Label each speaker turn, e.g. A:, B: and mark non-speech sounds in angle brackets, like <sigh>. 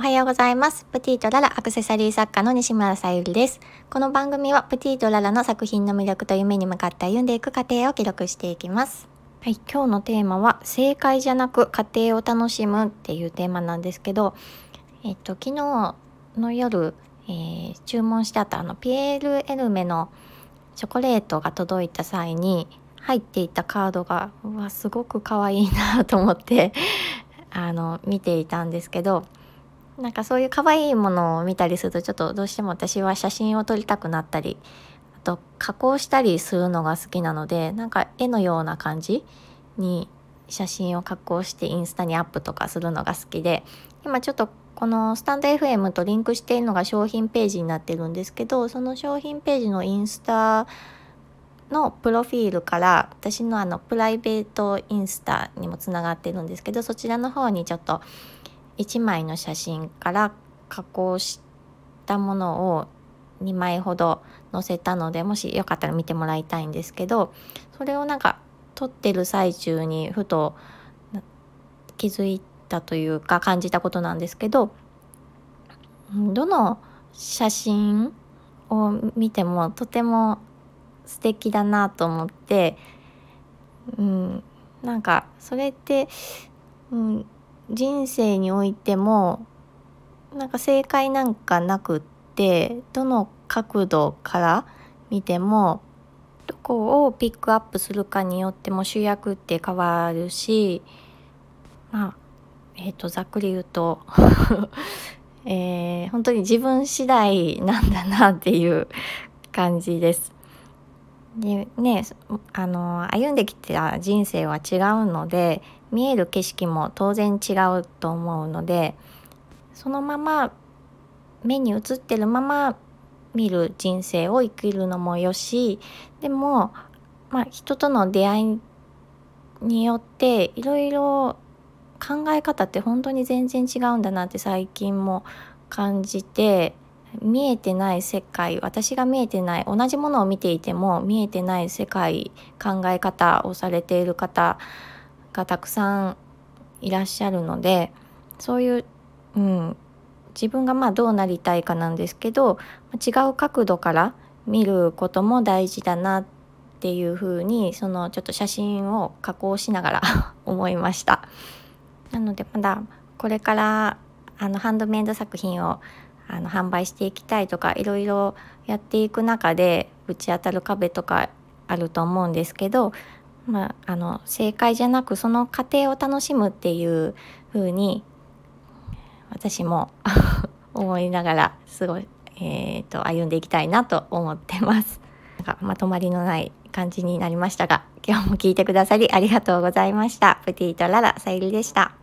A: おはようございます。プティとララアクセサリー作家の西村さゆりです。この番組はプティとララの作品の魅力と夢に向かって歩んでいく過程を記録していきます。はい、今日のテーマは正解じゃなく過程を楽しむっていうテーマなんですけど、えっと昨日の夜、えー、注文してあったあのピエール・エルメのチョコレートが届いた際に入っていたカードがうわすごく可愛いなと思って <laughs> あの見ていたんですけどなんかそういう可愛いものを見たりするとちょっとどうしても私は写真を撮りたくなったりあと加工したりするのが好きなのでなんか絵のような感じに写真を加工してインスタにアップとかするのが好きで今ちょっとこのスタンド FM とリンクしているのが商品ページになってるんですけどその商品ページのインスタのプロフィールから私のあのプライベートインスタにもつながってるんですけどそちらの方にちょっと1枚の写真から加工したものを2枚ほど載せたのでもしよかったら見てもらいたいんですけどそれをなんか撮ってる最中にふと気づいたというか感じたことなんですけどどの写真を見てもとても素敵だなと思って、うん、なんかそれって、うん、人生においてもなんか正解なんかなくってどの角度から見てもどこをピックアップするかによっても主役って変わるしまあえっ、ー、とざっくり言うと <laughs> えー、本当に自分次第なんだなっていう感じです。でねあの歩んできた人生は違うので見える景色も当然違うと思うのでそのまま目に映ってるまま見る人生を生きるのもよしでも、まあ、人との出会いによっていろいろ考え方って本当に全然違うんだなって最近も感じて見えてない世界私が見えてない同じものを見ていても見えてない世界考え方をされている方がたくさんいらっしゃるのでそういう、うん、自分がまあどうなりたいかなんですけど違う角度から見ることも大事だなっていうふうにそのちょっと写真を加工しながら <laughs> 思いました。なのでまだこれからあのハンドメイド作品をあの販売していきたいとかいろいろやっていく中でぶち当たる壁とかあると思うんですけどまあ、あの正解じゃなくその過程を楽しむっていう風に私も <laughs> 思いながらすごい、えーと、歩んでいきたいなと思ってます。なんかまとまりのない感じになりましたが今日も聞いてくださりありがとうございました。プティとララさゆりでした。